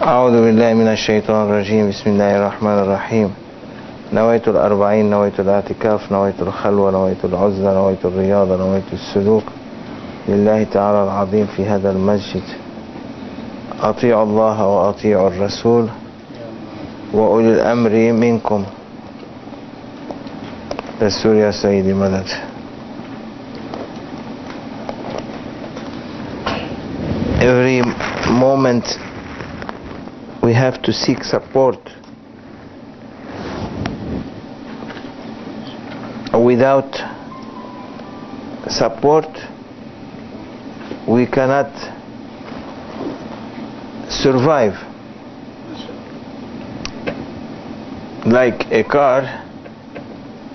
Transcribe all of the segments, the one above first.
أعوذ بالله من الشيطان الرجيم. بسم الله الرحمن الرحيم. نويت الأربعين نويت الأعتكاف نويت الخلوة نويت العزلة نويت الرياضة نويت السلوك. لله تعالى العظيم في هذا المسجد. أطيعوا الله وأطيعوا الرسول وأولي الأمر منكم. رسول يا سيدي مدد. Every moment we have to seek support without support we cannot survive. Like a car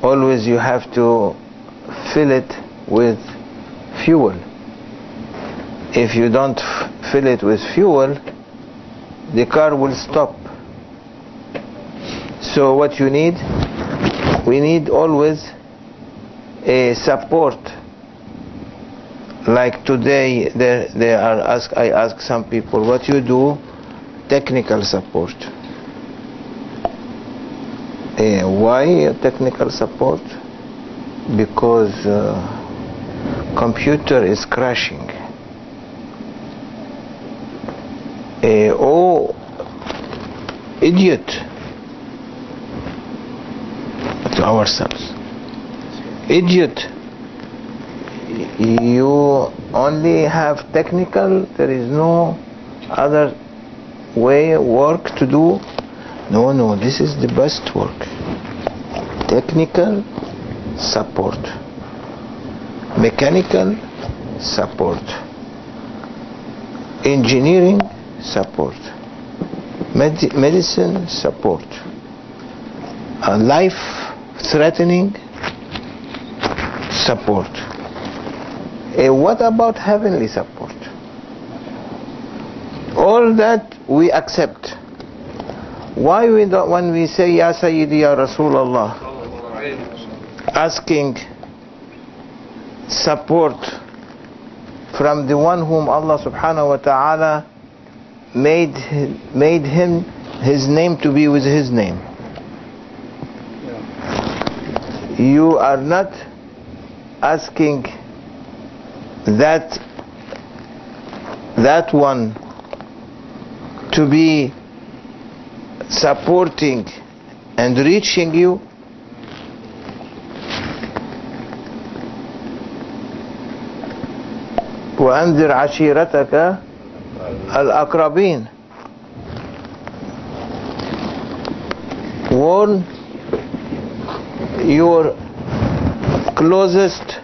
always you have to fill it with fuel. If you don't fill it with fuel the car will stop. So what you need? We need always a support. Like today there, they are ask I ask some people what you do? Technical support. Eh, why technical support? Because uh, computer is crashing Eh, oh idiot. To ourselves. Idiot. You only have technical there is no other way work to do. No no this is the best work. Technical support. Mechanical support. Engineering support. Medi- medicine support. Uh, life threatening support. Eh, what about heavenly support? All that we accept. Why we don't, when we say ya sayyidi ya rasulullah asking support from the one whom Allah subhanahu wa ta'ala made made him his name to be with his name you are not asking that that one to be supporting and reaching you وأنذر عشيرتك الأقربين warn your closest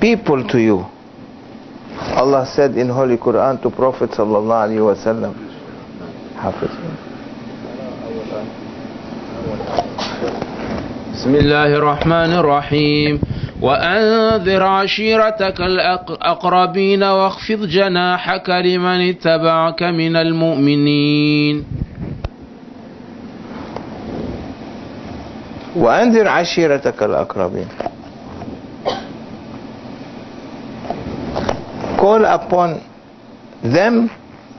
people to you Allah said in Holy Quran to Prophet sallallahu alaihi wasallam حافظ بسم الله الرحمن الرحيم وأنذر عشيرتك الأقربين واخفض جناحك لمن اتبعك من المؤمنين وأنذر عشيرتك الأقربين call upon them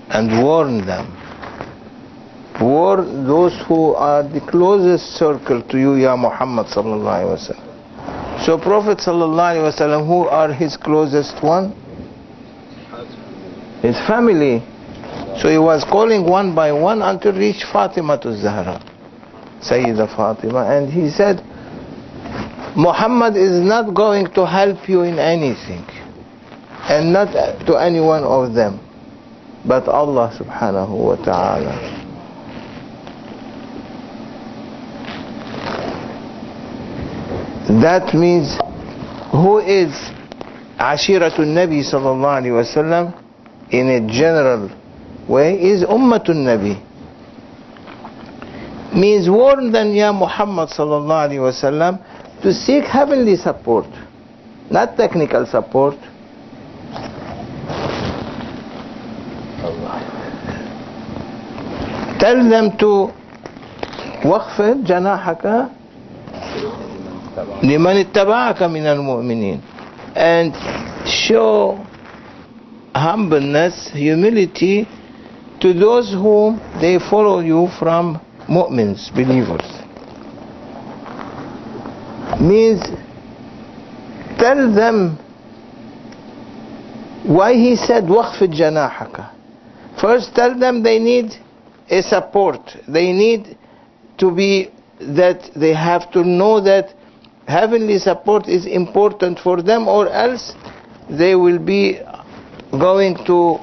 and warn them warn those who are the closest circle to you ya Muhammad sallallahu alaihi wasallam so prophet wasallam who are his closest one? His family. So he was calling one by one until reach Fatima to Zahra Sayyida Fatima. And he said Muhammad is not going to help you in anything and not to any one of them but Allah subhanahu wa ta'ala that means who is Ashiratul Nabi sallallahu alayhi wasallam in a general way is Ummatul Nabi means warn them ya Muhammad sallallahu alayhi wasallam to seek heavenly support not technical support tell them to واخفض جناحك لمن اتبعك من المؤمنين and show humbleness humility to those whom they follow you from mu'mins, believers. Means tell them why he said وَخْفِضْ جَنَاحَكَ First tell them they need a support. They need to be that they have to know that heavenly support is important for them or else they will be going to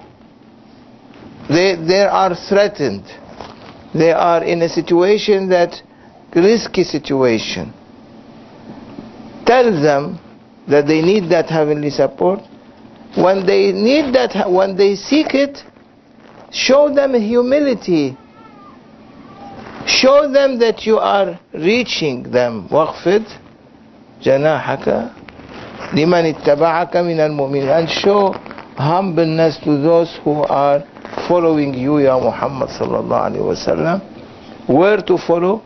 they they are threatened. They are in a situation that risky situation. Tell them that they need that heavenly support. When they need that when they seek it show them humility. Show them that you are reaching them. Waqfid janahaka لمن ittaba'aka من المؤمنين. and show humbleness to those who are following you يا محمد صلى الله عليه وسلم. where to follow?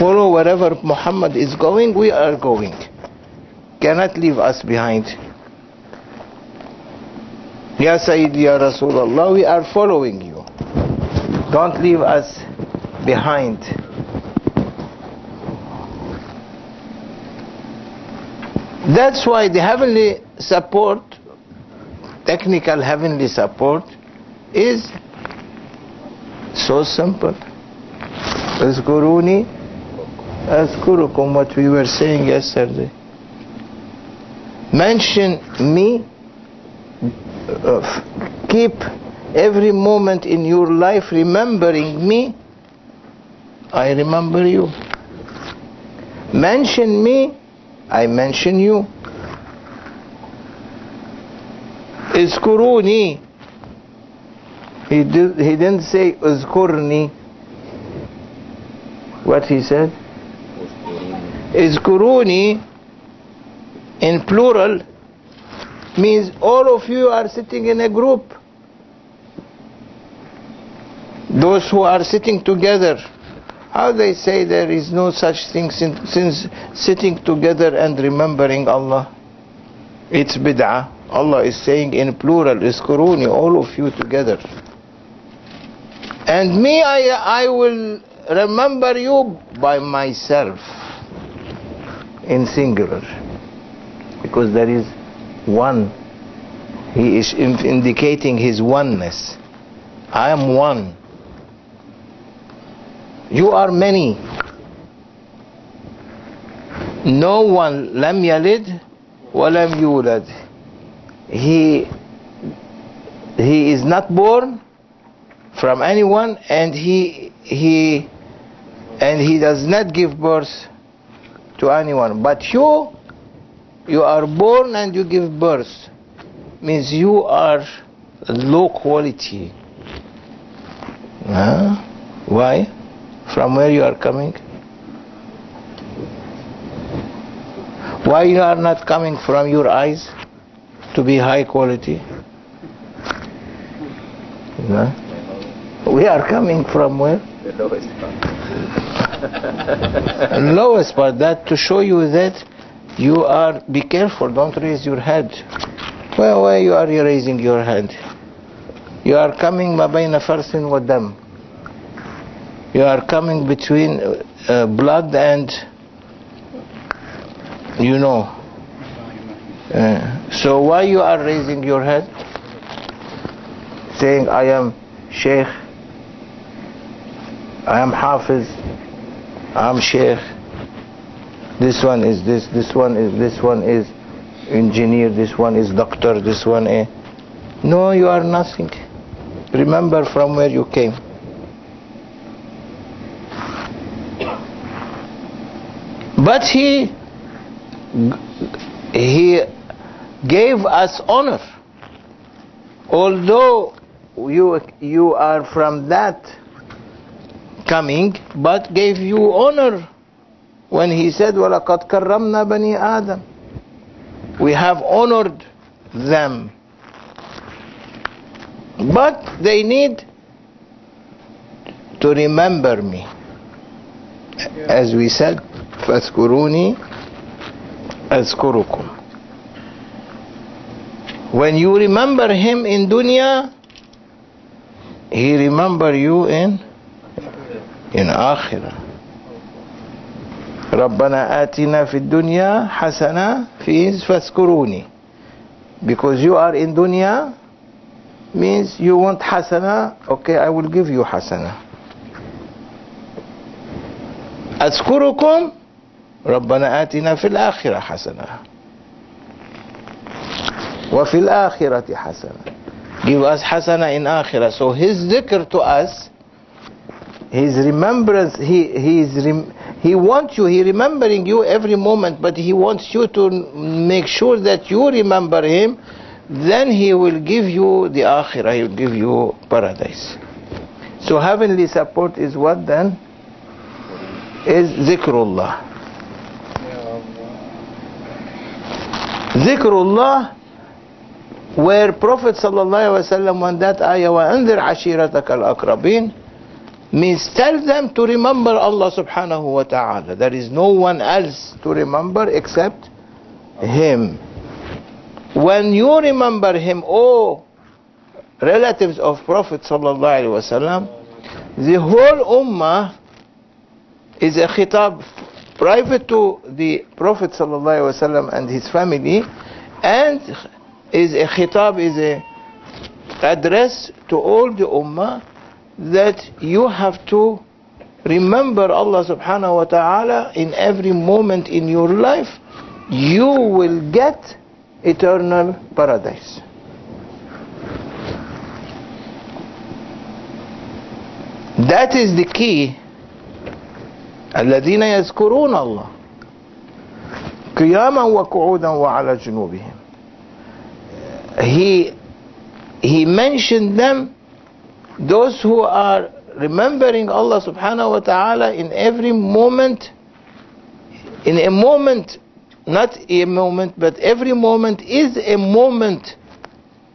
Follow wherever Muhammad is going we are going. Cannot leave us behind. Ya يا Ya الله, we are following you. Don't leave us behind. That's why the heavenly support, technical heavenly support, is so simple. As Guruni, as Gurukum, what we were saying yesterday. Mention me, uh, keep every moment in your life remembering me, I remember you. Mention me, I mention you. اذكروني he, did, he didn't say اذكرني what he said اذكروني in plural means all of you are sitting in a group those who are sitting together how they say there is no such thing since, since sitting together and remembering Allah. It's bid'ah. Allah is saying in plural iskuruni all of you together. And me I, I will remember you by myself in singular. Because there is one. He is indicating his oneness. I am one you are many no one لم يلد ولم يولد he he is not born from anyone and he he and he does not give birth to anyone but you you are born and you give birth means you are low quality huh? why from where you are coming why you are not coming from your eyes to be high quality huh? we are coming from where The lowest part. lowest part that to show you that you are be careful don't raise your head well why you are raising your head you are coming ما بين فرس ودم you are coming between uh, blood and you know. Uh, so why you are raising your head? Saying I am Sheikh I am Hafiz I am Sheikh. This one is this this one is this one is engineer this one is doctor this one is no you are nothing. Remember from where you came but he he gave us honor although you you are from that coming but gave you honor when he said وَلَقَدْ كَرَّمْنَا بَنِي آدَمَ we have honored them but they need to remember me as we said فاذكروني أذكركم when you remember him in dunya he remember you in in akhirah ربنا آتنا في الدنيا حسنة في فاذكروني because you are in dunya means you want hasana okay I will give you hasana أذكركم ربنا آتنا في الآخرة حسنة وفي الآخرة حسنة give us حسنة in آخرة so his dhikr to us his remembrance he he is rem, he wants you he remembering you every moment but he wants you to make sure that you remember him then he will give you the akhirah he will give you paradise so heavenly support is what then is zikrullah Zikrullah where prophet sallallahu alaihi wasallam when that ayah wa anzir ashiratak al-aqrabin means tell them to remember Allah subhanahu wa ta'ala. There is no one else to remember except Him. When you remember Him, oh relatives of Prophet sallallahu alaihi wasallam, the whole ummah is a khitab private to the Prophet wasallam and his family, and is a khitab is a address to all the ummah that you have to remember Allah subhanahu wa ta'ala in every moment in your life, you will get eternal paradise. That is the key. الذين يذكرون الله قياما وقعودا وعلى جنوبهم. He he mentioned them those who are remembering Allah subhanahu wa ta'ala in every moment, in a moment, not a moment, but every moment is a moment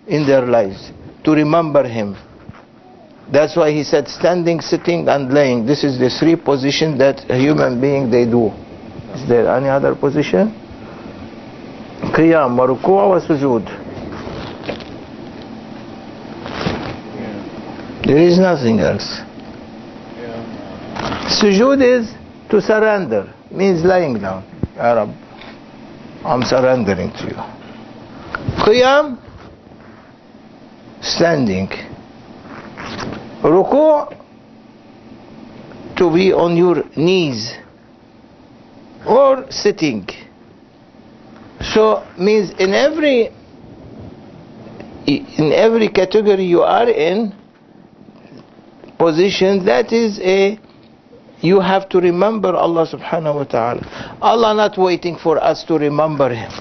in their lives to remember Him. That's why he said standing, sitting and laying. This is the three positions that a human being they do. Is there any other position? Qiyam, wa wa sujood. There is nothing else. Sujood is to surrender, means lying down. Ya Rab, I'm surrendering to you. Qiyam, standing. Ruku' to be on your knees or sitting. So means in every in every category you are in position that is a you have to remember Allah subhanahu wa ta'ala. Allah not waiting for us to remember Him.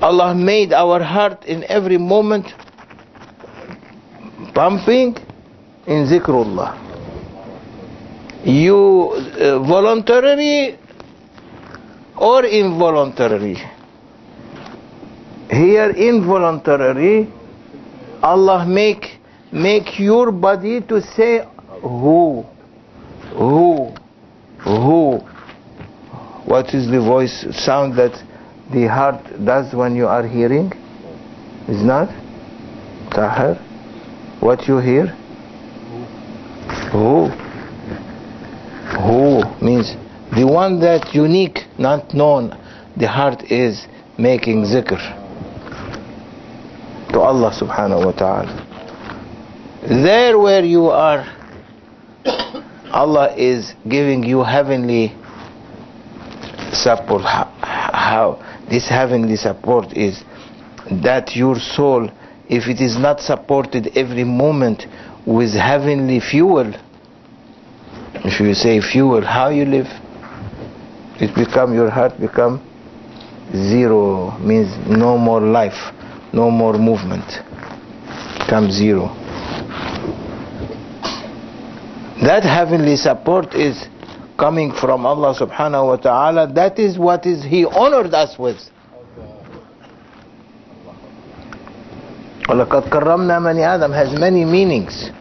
Allah made our heart in every moment pumping in zikrullah. You uh, voluntarily or involuntarily. Here involuntarily, Allah make make your body to say who, who, who. What is the voice sound that the heart does when you are hearing? Is not? Tahir? What you hear? Who? Who means the one that unique, not known. The heart is making zikr to Allah subhanahu wa ta'ala. There where you are, Allah is giving you heavenly support. How, this heavenly support is that your soul, if it is not supported every moment with heavenly fuel, if you say fuel, how you live? It become your heart become zero means no more life, no more movement. Come zero. That heavenly support is coming from Allah subhanahu wa ta'ala. That is what is He honored us with. وَلَقَدْ كَرَّمْنَا مَنِي Adam has many meanings.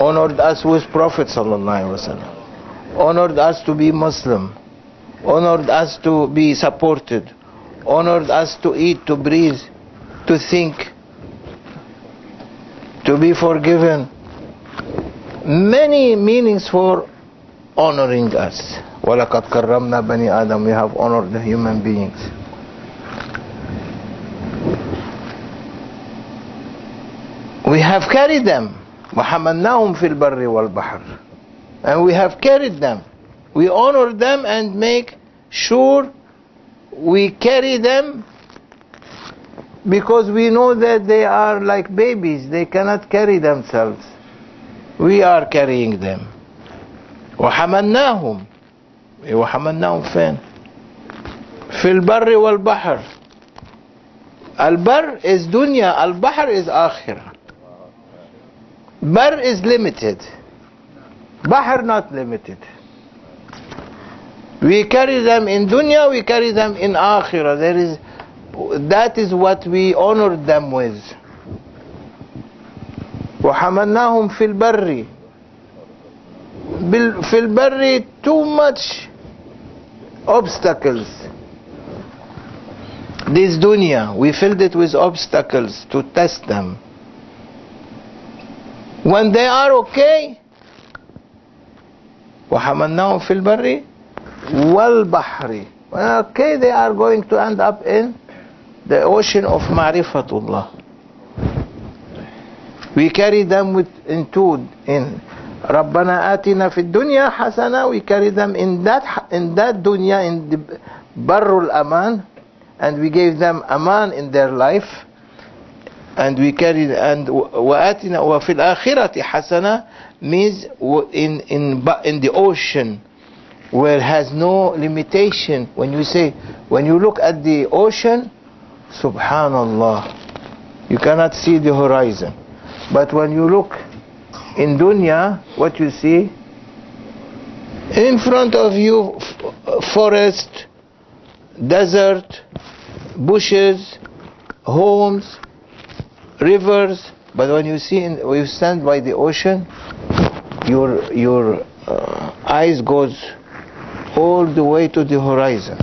Honored us with Prophet sallallahu alaihi wasallam. Honored us to be Muslim. Honored us to be supported. Honored us to eat, to breathe, to think, to be forgiven. Many meanings for honoring us. وَلَقَدْ كَرَّمْنَا بَنِي آدَمَ We have honored the human beings. have carried them. وَحَمَلْنَاهُمْ فِي الْبَرِّ وَالْبَحْرِ And we have carried them. We honor them and make sure we carry them because we know that they are like babies. They cannot carry themselves. We are carrying them. وحملناهم وحملناهم فين في البر والبحر البر is dunya البحر is آخرة بر is limited بحر not limited we carry them in dunya we carry them in آخرة there is that is what we honor them with وحملناهم في البر بال- في البر too much obstacles this dunya we filled it with obstacles to test them when they are okay وحملناهم في البر والبحر okay they are going to end up in the ocean of معرفتullah we carry them with in two in ربنا آتنا في الدنيا حسنة we carry them in that in that dunya in the بر الأمان and we gave them aman in their life and we carried and وآتنا وفي الآخرة حسنة means in in in the ocean where has no limitation when you say when you look at the ocean subhanallah you cannot see the horizon but when you look in dunya what you see in front of you f- forest desert bushes homes rivers but when you see in, when you stand by the ocean your your uh, eyes goes all the way to the horizon.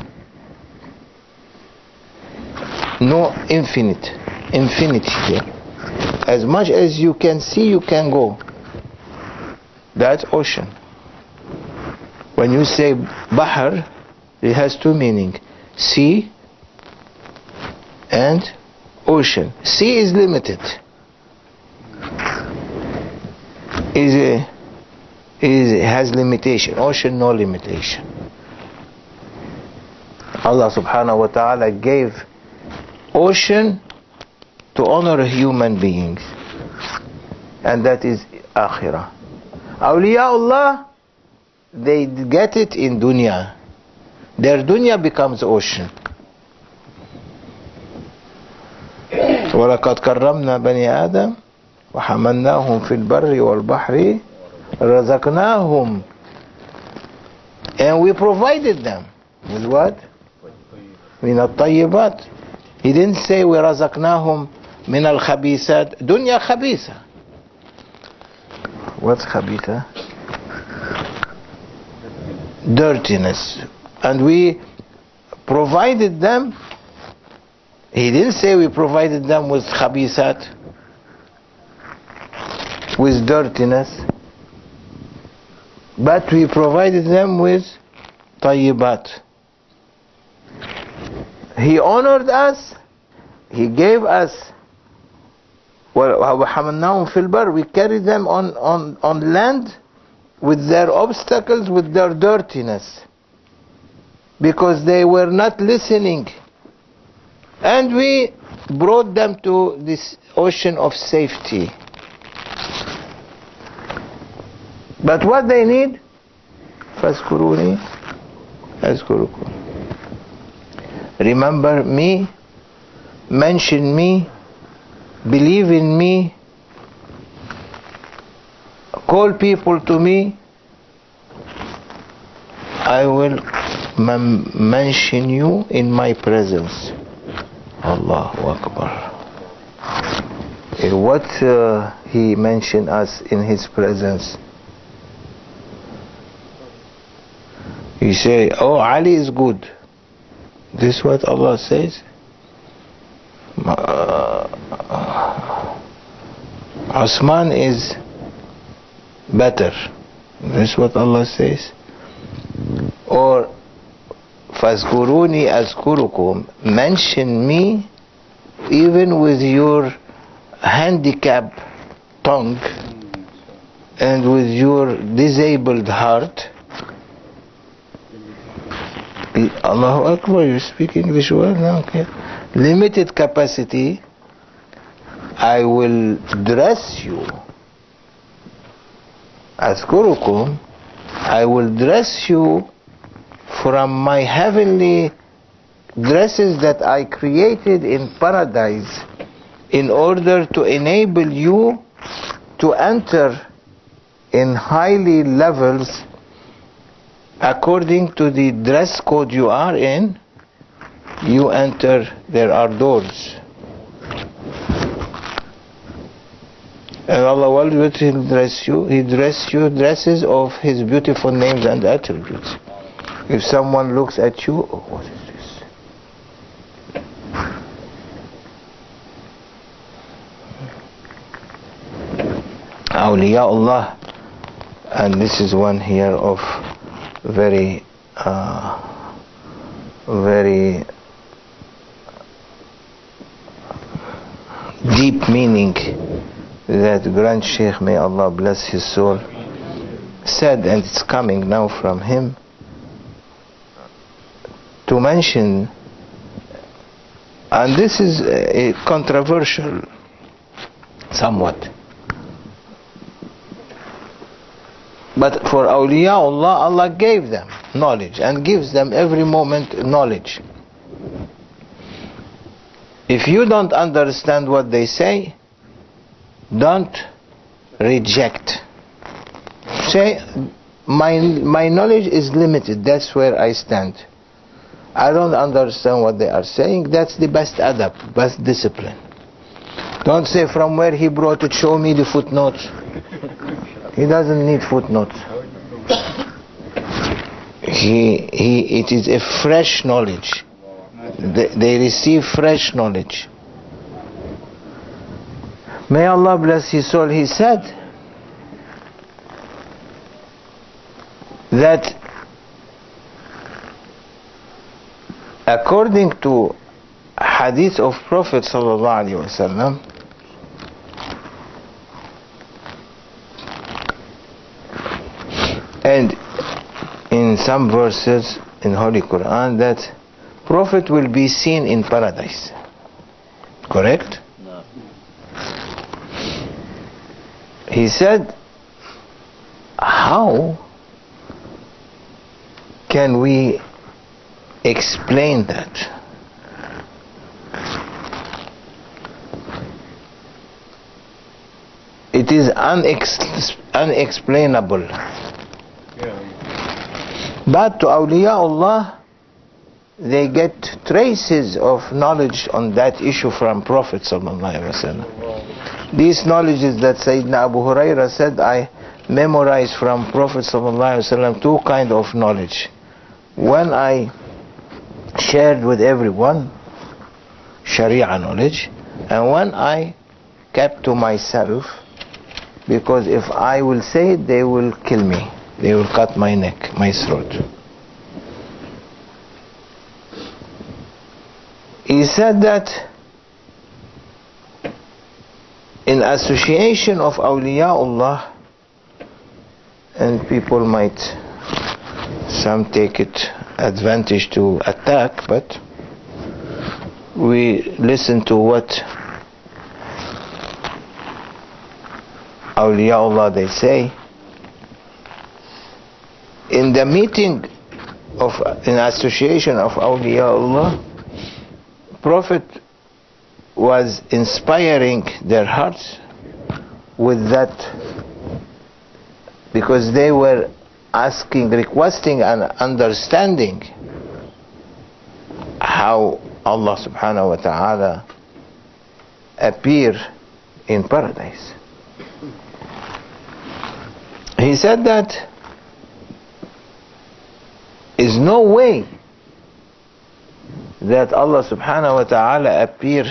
No infinite infinity here. As much as you can see you can go. That ocean. When you say bahar it has two meaning sea and ocean. Sea is limited. Is a is has limitation. Ocean no limitation. Allah subhanahu wa ta'ala gave ocean to honor human beings. And that is akhirah. Awliyaullah they get it in dunya. Their dunya becomes ocean ولقد كرمنا بني آدم وحملناهم في البر والبحر رزقناهم. And we provided them with what? من الطيبات. He didn't say ورزقناهم من الخبيثات. دنيا خبيثة. What's خبيثة? Dirtiness. And we provided them he didn't say we provided them with khabisat with dirtiness but we provided them with tayyibat he honored us he gave us وحملناهم في البر we carried them on, on, on land with their obstacles with their dirtiness because they were not listening and we brought them to this ocean of safety but what they need فاذكروني أذكركم remember me mention me believe in me call people to me I will m- mention you in my presence Allahu Akbar Eh, what uh, he mentioned us in his presence he say oh Ali is good this what Allah says uh, Osman is better. That's what Allah says. Or فَاذْكُرُونِي أَذْكُرُكُمْ Mention me even with your handicapped tongue and with your disabled heart. Allahu Akbar, you speak English well now. Okay. Limited capacity, I will dress you. أذكركم I will dress you from my heavenly dresses that I created in paradise in order to enable you to enter in highly levels according to the dress code you are in you enter there are doors. And Allah will dress you he dress you dresses of his beautiful names and attributes if someone looks at you oh, what is this? Awliya Allah and this is one here of very uh, very deep meaning that Grand Sheikh may Allah bless his soul said and it's coming now from him to mention and this is a controversial somewhat But for awliya Allah, Allah gave them knowledge and gives them every moment knowledge. If you don't understand what they say, don't reject. Say, my, my knowledge is limited, that's where I stand. I don't understand what they are saying, that's the best adab, best discipline. Don't say from where he brought it, show me the footnotes. He doesn't need footnotes. He, he, it is a fresh knowledge. They, they receive fresh knowledge. May Allah bless his soul. He said that according to hadith of Prophet sallallahu alaihi wasallam, and in some verses in Holy Quran that Prophet will be seen in paradise. Correct? No. He said, how can we explain that? It is unex- unexplainable. But to awliya Allah, they get traces of knowledge on that issue from Prophet. These knowledges that Sayyidina Abu Huraira said, I memorized from Prophet two kind of knowledge. When I shared with everyone, Sharia knowledge, and one I kept to myself because if I will say it, they will kill me. They will cut my neck, my throat. He said that in association of awliyaullah and people might some take it advantage to attack but we listen to what awliyaullah they say. In the meeting of in association of awliyaullah prophet was inspiring their hearts with that because they were asking requesting and understanding how Allah subhanahu wa ta'ala appear in paradise. He said that is no way that Allah subhanahu wa ta'ala appear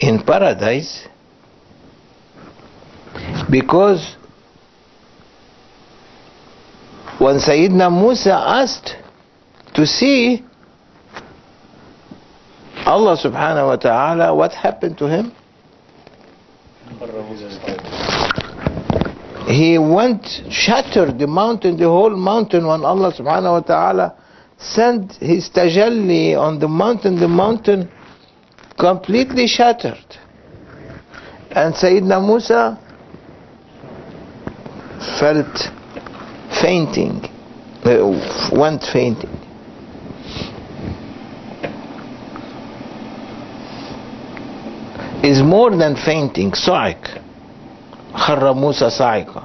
in paradise Because when Sayyidina Musa asked to see Allah subhanahu wa ta'ala, what happened to him? He went, shattered the mountain, the whole mountain when Allah subhanahu wa ta'ala sent his tajalli on the mountain, the mountain completely shattered. And Sayyidina Musa felt fainting, uh, went fainting. Is more than fainting, صعق. خر موسى صعقة.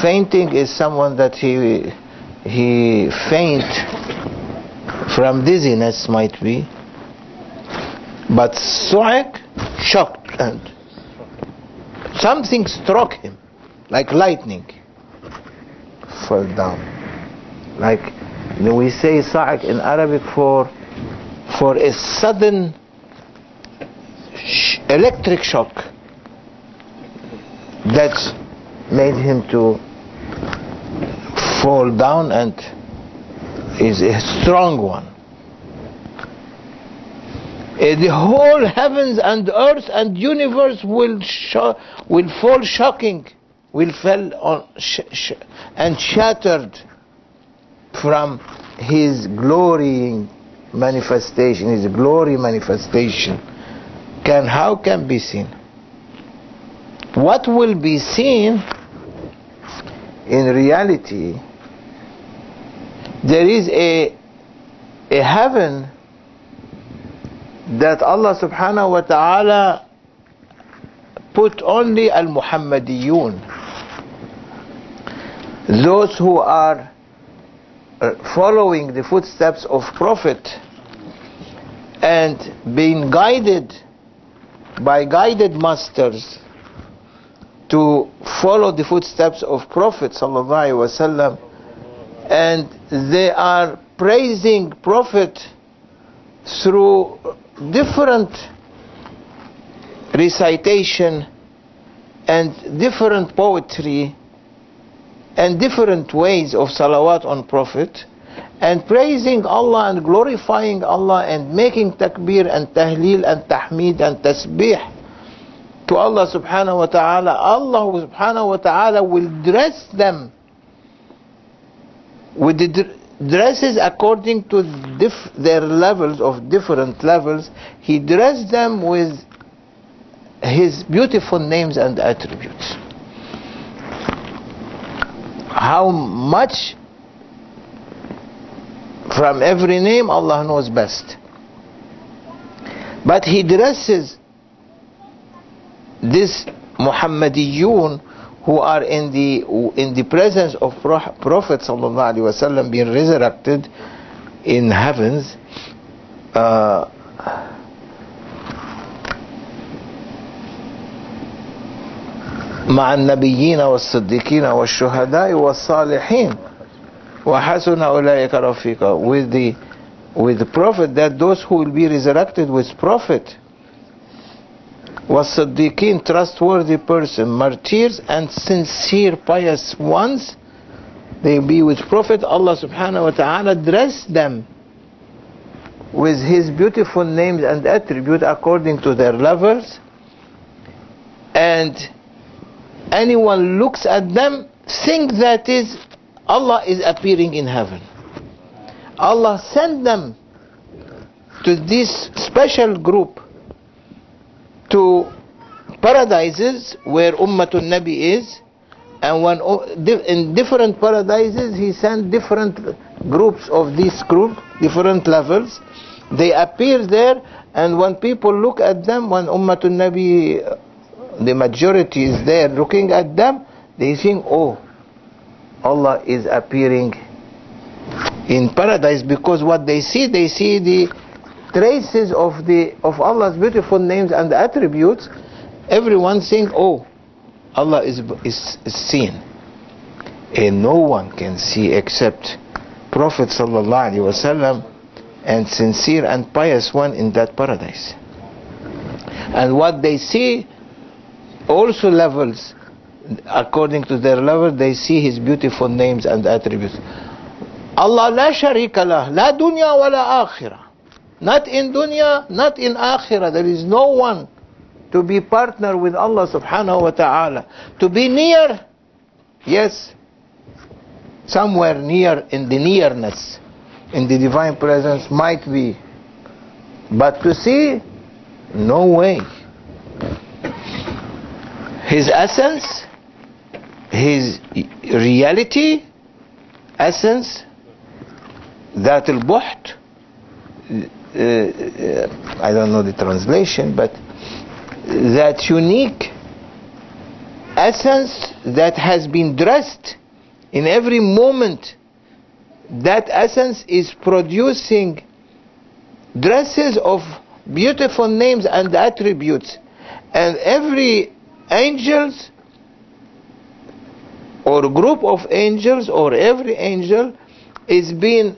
Fainting is someone that he he faint from dizziness might be, but صعق shocked and something struck him like lightning fell down. Like we say sa'ak in Arabic for, for a sudden sh electric shock that made him to fall down and is a strong one. Eh, the whole heavens and earth and universe will, will fall shocking will fall on sh- sh- and shattered from his glorying manifestation his glory manifestation. Can how can be seen? What will be seen in reality there is a a heaven that Allah subhanahu wa ta'ala put only al Muhammadiyun those who are uh, following the footsteps of Prophet and being guided by guided masters to follow the footsteps of Prophet sallallahu wasallam and they are praising Prophet through different recitation and different poetry and different ways of salawat on Prophet and praising Allah and glorifying Allah and making takbir and tahleel and tahmid and tasbih to Allah subhanahu wa ta'ala Allah subhanahu wa ta'ala will dress them with the dresses according to their levels of different levels. He dressed them with his beautiful names and attributes how much from every name Allah knows best. But he dresses this Muhammadiyun who are in the in the presence of Pro- Prophet sallallahu being resurrected in heavens uh, مع النبيين والصديقين والشهداء والصالحين وحسن أولئك رفيقا with the with the prophet that those who will be resurrected with prophet والصديقين trustworthy person martyrs and sincere pious ones they will be with prophet Allah subhanahu wa ta'ala dress them with his beautiful names and attributes according to their levels and anyone looks at them think that is Allah is appearing in heaven. Allah sent them to this special group to paradises where Ummatul Nabi is and when in different paradises he sent different groups of this group different levels. They appear there and when people look at them when Ummatul Nabi the majority is there looking at them they think oh Allah is appearing in paradise because what they see they see the traces of the of Allah's beautiful names and attributes. Everyone think oh Allah is is, is seen. And no one can see except Prophet wasallam and sincere and pious one in that paradise. And what they see also levels according to their level they see his beautiful names and attributes. Allah la sharika lah la dunya wa la akhirah. Not in dunya not in akhirah. There is no one to be partner with Allah subhanahu wa ta'ala. To be near yes somewhere near in the nearness in the divine presence might be. But to see no way his essence, his reality, essence, that al-buht, uh, uh, I don't know the translation, but that unique essence that has been dressed in every moment that essence is producing dresses of beautiful names and attributes. And every angels or group of angels or every angel is being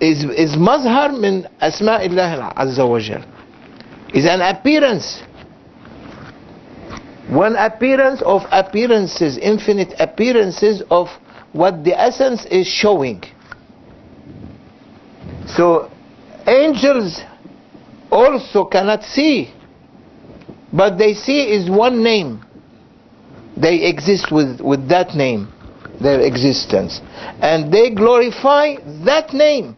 is is مظهر من أسماء الله عز وجل is an appearance one appearance of appearances infinite appearances of what the essence is showing so angels also cannot see but they see is one name. They exist with, with that name their existence. And they glorify that name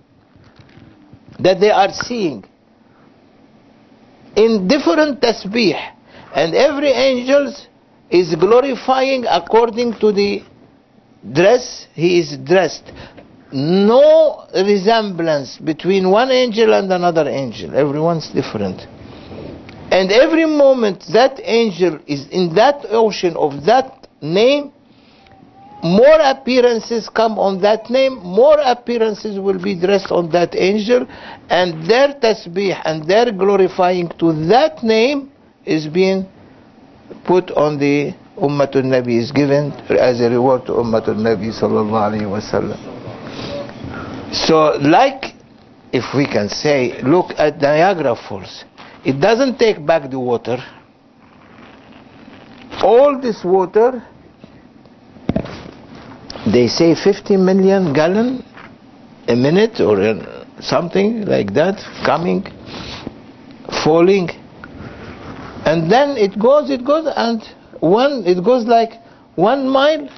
that they are seeing. In different tasbih and every angel is glorifying according to the dress he is dressed. No resemblance between one angel and another angel. Everyone's different and every moment that angel is in that ocean of that name more appearances come on that name, more appearances will be dressed on that angel, and their tasbih and their glorifying to that name is being put on the Ummatul Nabi, is given as a reward to Ummatul Nabi sallallahu. So, like, if we can say, look at Niagara Falls. It doesn't take back the water. All this water they say 50 million gallon a minute or uh, something like that coming falling. And then it goes it goes and one it goes like one mile.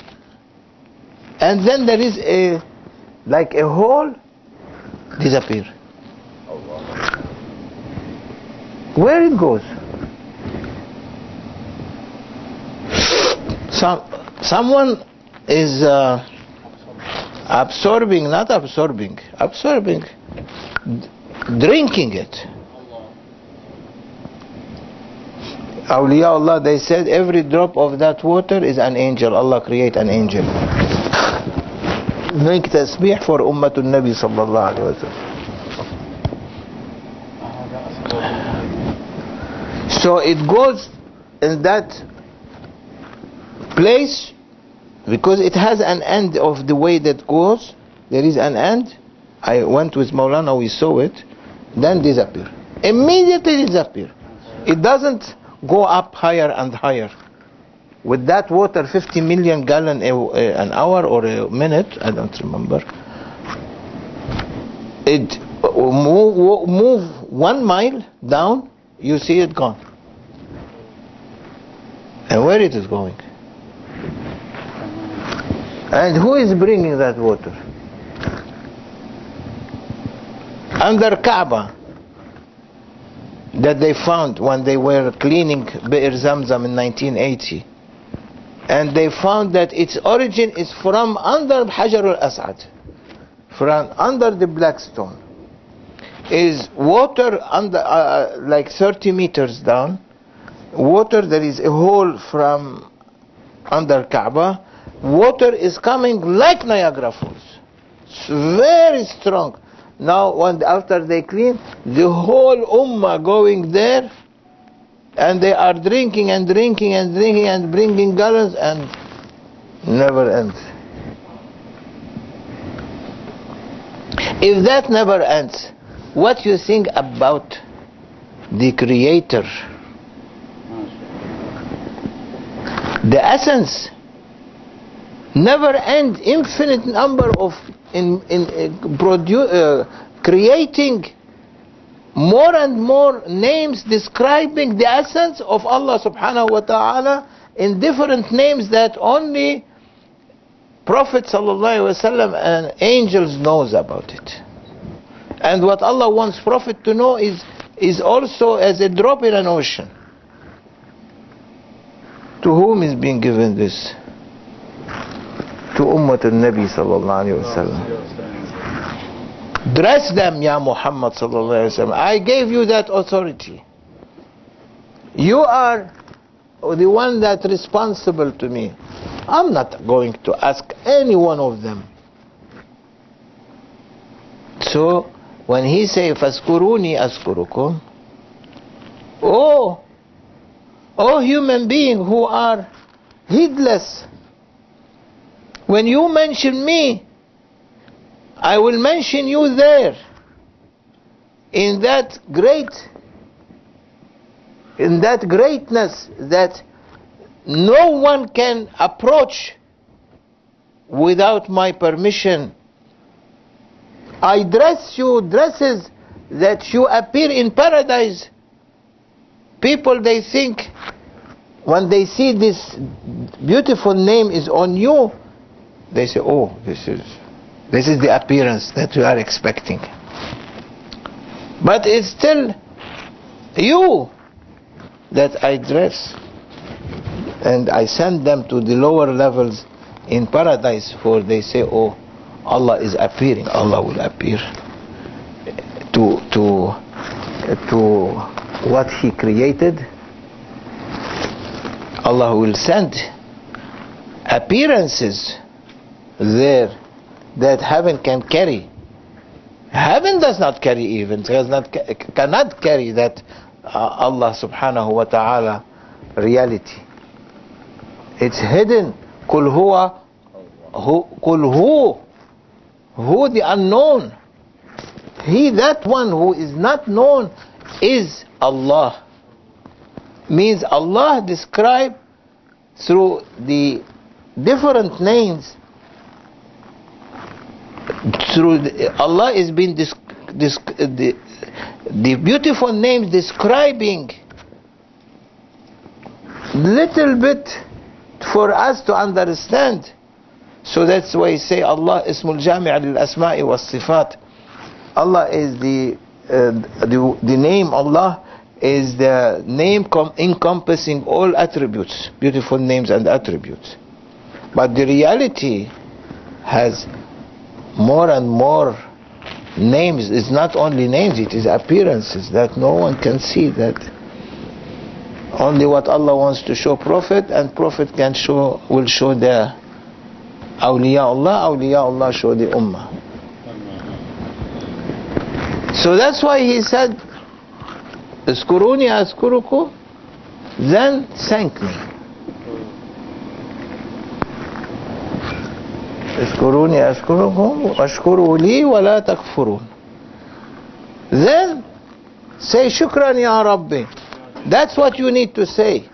And then there is a like a hole disappear where it goes some someone is uh, absorbing, not absorbing, absorbing, drinking it. Allah, they said every drop of that water is an angel. Allah create an angel. Make tasbih for Ummatul Nabi sallallahu alayhi wa So it goes in that place because it has an end of the way that goes. There is an end. I went with Maulana we saw it. Then disappear. Immediately disappear. It doesn't go up higher and higher. With that water 50 million gallon a, a, an hour or a minute I don't remember. It uh, move, move one mile down you see it gone and where it is going and who is bringing that water? Under Kaaba that they found when they were cleaning Be'er Zamzam in 1980. And they found that its origin is from under Hajar al-Aswad, from under the black stone. Is water under uh, like 30 meters down. Water, there is a hole from under Kaaba water is coming like Niagara Falls. It's very strong. Now, when after they clean, the whole ummah going there, and they are drinking and drinking and drinking and bringing gallons and never ends. If that never ends, what you think about the Creator the essence never end infinite number of in in uh, uh, creating more and more names describing the essence of Allah subhanahu wa ta'ala in different names that only Prophet sallallahu wasallam and angels knows about it. And what Allah wants Prophet to know is is also as a drop in an ocean. To whom is being given this? To Ummah al-Nabi sallallahu alayhi. Dress them, Ya Muhammad sallallahu. I gave you that authority. You are the one that responsible to me. I'm not going to ask any one of them. So when he say faskuruni askurukum, oh, oh human being who are heedless, when you mention me, I will mention you there in that great in that greatness that no one can approach without my permission. I dress you dresses that you appear in paradise. People they think when they see this beautiful name is on you, they say, "Oh, this is this is the appearance that we are expecting." But it's still you that I dress and I send them to the lower levels in paradise for they say oh Allah is appearing Allah will appear to to to what he created Allah will send appearances there that heaven can carry. Heaven does not carry even does not cannot carry that uh, Allah subhanahu wa ta'ala reality. It's hidden. Kul huwa kul who the unknown. He that one who is not known is Allah. Means Allah described through the different names. Through the, Allah is being the, the beautiful names describing. Little bit for us to understand. So that's why you say Allah ismul jami' lil asma'i was sifat. Allah is the, Uh, the the name Allah is the name encompassing all attributes beautiful names and attributes. But the reality has more and more names. It's not only names it is appearances that no one can see that only what Allah wants to show prophet and prophet can show will show the awliya Allah awliya Allah show the ummah so that's why he said, Askuruni askuruku, then thank me. Askuruni askurukum, ashkuru li wa la. Then say shukran ya Rabbi. That's what you need to say,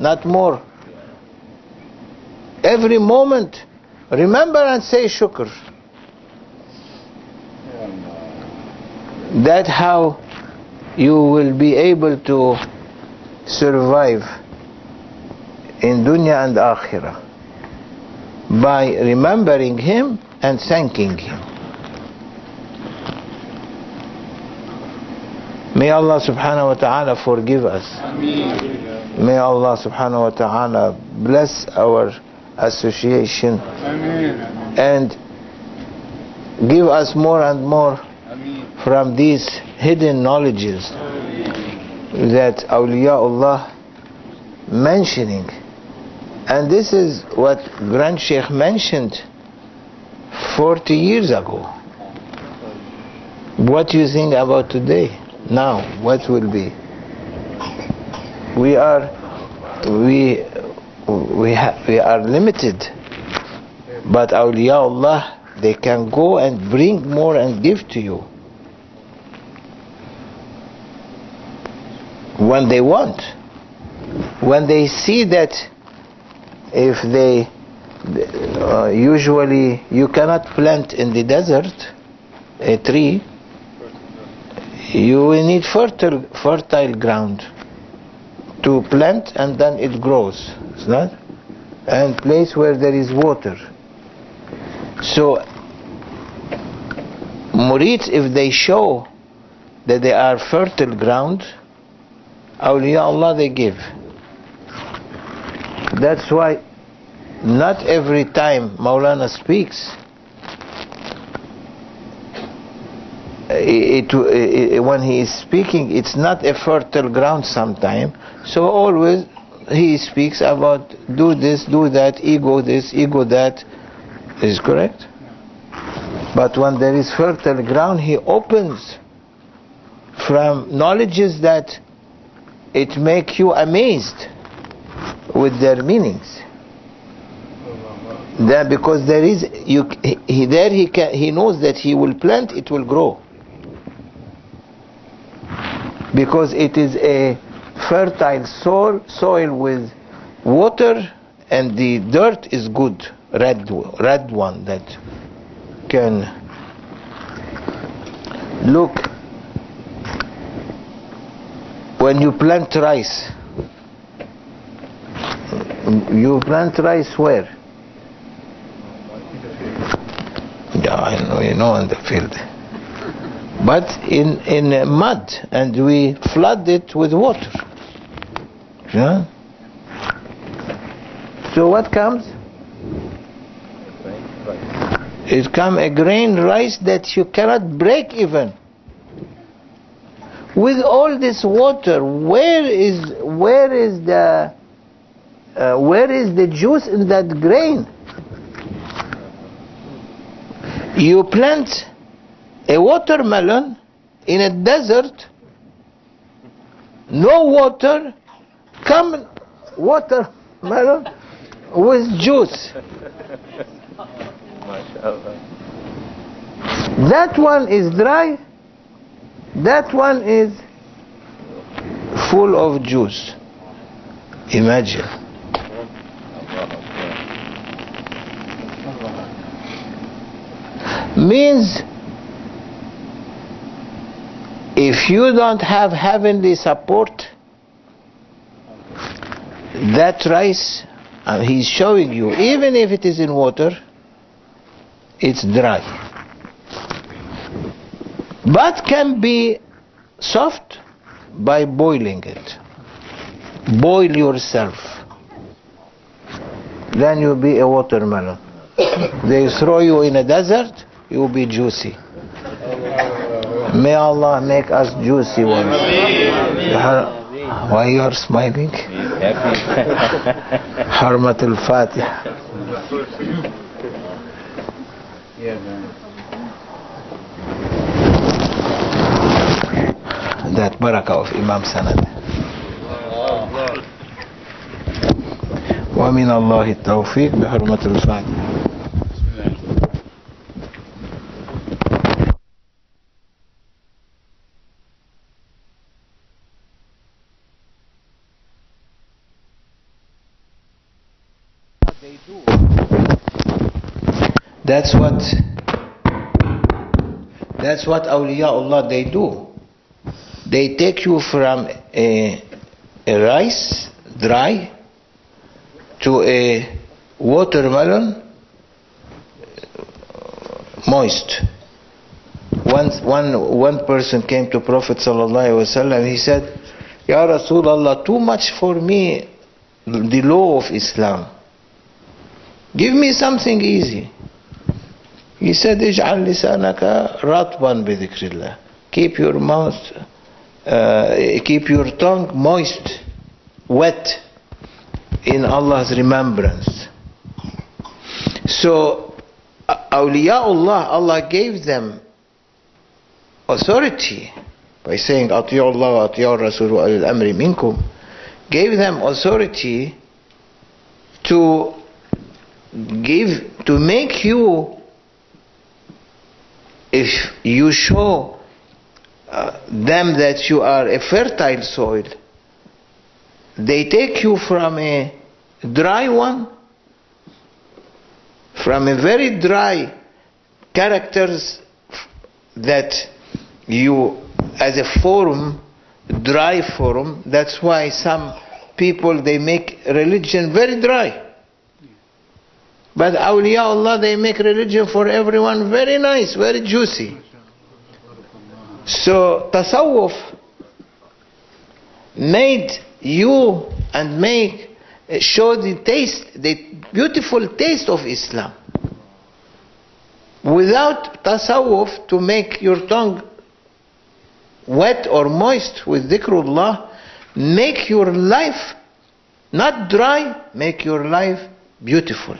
not more. Every moment, remember and say shukr. That how you will be able to survive in dunya and akhirah by remembering him and thanking him. May Allah subhanahu wa ta'ala forgive us. May Allah subhanahu wa ta'ala bless our association. And give us more and more from these hidden knowledges that awliyaullah mentioning. And this is what grand sheikh mentioned 40 years ago. What you think about today? Now what will be? We are we we ha- we are limited. But awliyaullah they can go and bring more and give to you when they want. When they see that if they uh, usually you cannot plant in the desert a tree you will need fertile fertile ground to plant and then it grows is that? And place where there is water. So murids if they show that they are fertile ground awliya allah they give that's why not every time Maulana speaks, it, it, it, when he is speaking, it's not a fertile ground sometimes. So always he speaks about do this, do that, ego this, ego that. Is correct? But when there is fertile ground, he opens from knowledges that it make you amazed with their meanings. That because there is you he there he can he knows that he will plant it will grow. Because it is a fertile soil soil with water and the dirt is good red red one that can look when you plant rice you plant rice where yeah, I know, you know, in the field. But in, in mud, and we flood it with water. Yeah? So what comes? It comes a grain rice that you cannot break even. With all this water, where is where is the uh, where is the juice in that grain? you plant a watermelon in a desert, no water, come watermelon with juice. That one is dry, that one is full of juice. Imagine. means if you don't have heavenly support that rice uh, he's showing you even if it is in water it's dry but can be soft by boiling it boil yourself then you'll be a watermelon they throw you in a desert you will be juicy. May Allah make us juicy ones. Why you are smiling? Hurmat al-Fatiha. That barakah of Imam Sanad. ومن الله التوفيق بحرمة الفاتحة. That's what that's what awliyaullah they do. They take you from a, a rice dry to a watermelon moist. Once one one person came to Prophet sallallahu alaihi wasallam. He said, "Ya Rasulullah, too much for me, the law of Islam." Give me something easy. He said, اجعل لسانك رطبا بذكر الله. Keep your mouth, uh, keep your tongue moist, wet in Allah's remembrance. So, awliyaullah, Allah gave them authority by saying, Atiyullah, Atiyur Rasul al-amri minkum, gave them authority to give, to make you, if you show uh, them that you are a fertile soil they take you from a dry one from a very dry characters that you, as a forum, dry forum, that's why some people they make religion very dry. But awliya Allah they make religion for everyone very nice, very juicy. So tasawwuf made you and make uh, show the taste, the beautiful taste of Islam. Without tasawwuf to make your tongue wet or moist with dhikrullah, make your life not dry, make your life beautiful.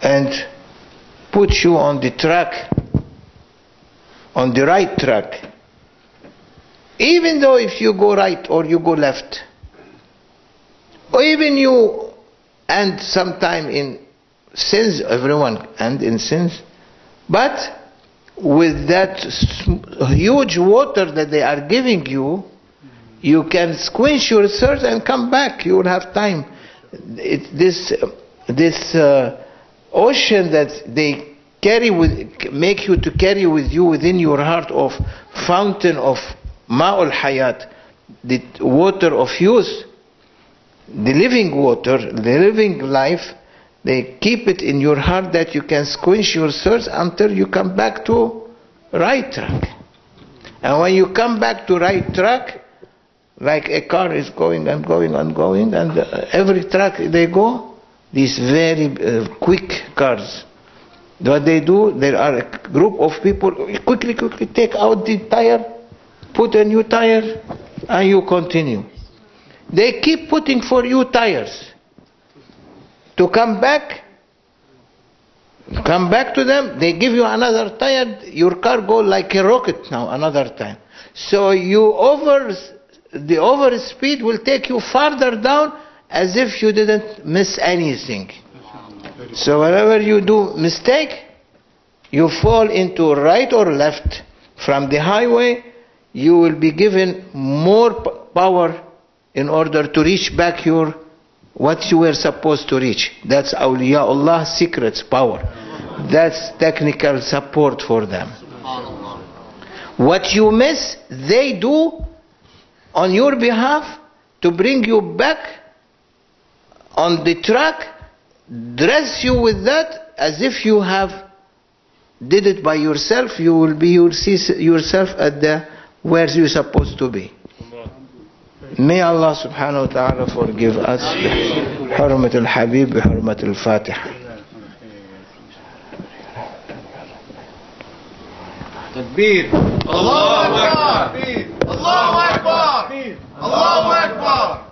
And put you on the track, on the right track. Even though if you go right or you go left, or even you end sometime in sins, everyone end in sins, but with that huge water that they are giving you, you can squinch your thirst and come back. You will have time. It, this this uh, ocean that they carry with, make you to carry with you within your heart of fountain of ma'ul hayat, the water of youth, the living water, the living life. They keep it in your heart that you can squinch your thirst until you come back to right track. And when you come back to right track, like a car is going and going and going, and uh, every track they go, these very uh, quick cars. What they do, there are a group of people quickly, quickly take out the tire, put a new tire, and you continue. They keep putting for you tires. To come back come back to them they give you another tire your car go like a rocket now another time. So you over the over speed will take you farther down as if you didn't miss anything so whenever you do mistake you fall into right or left from the highway you will be given more power in order to reach back your what you were supposed to reach. That's awliyaullah secrets power. That's technical support for them. What you miss, they do on your behalf to bring you back on the track, dress you with that as if you have did it by yourself, you will be yourself at the where you're supposed to be. May Allah subhanahu wa ta'ala forgive us. Hurmat al Habib, hurmat al الفاتحة. تكبير الله أكبر الله أكبر الله أكبر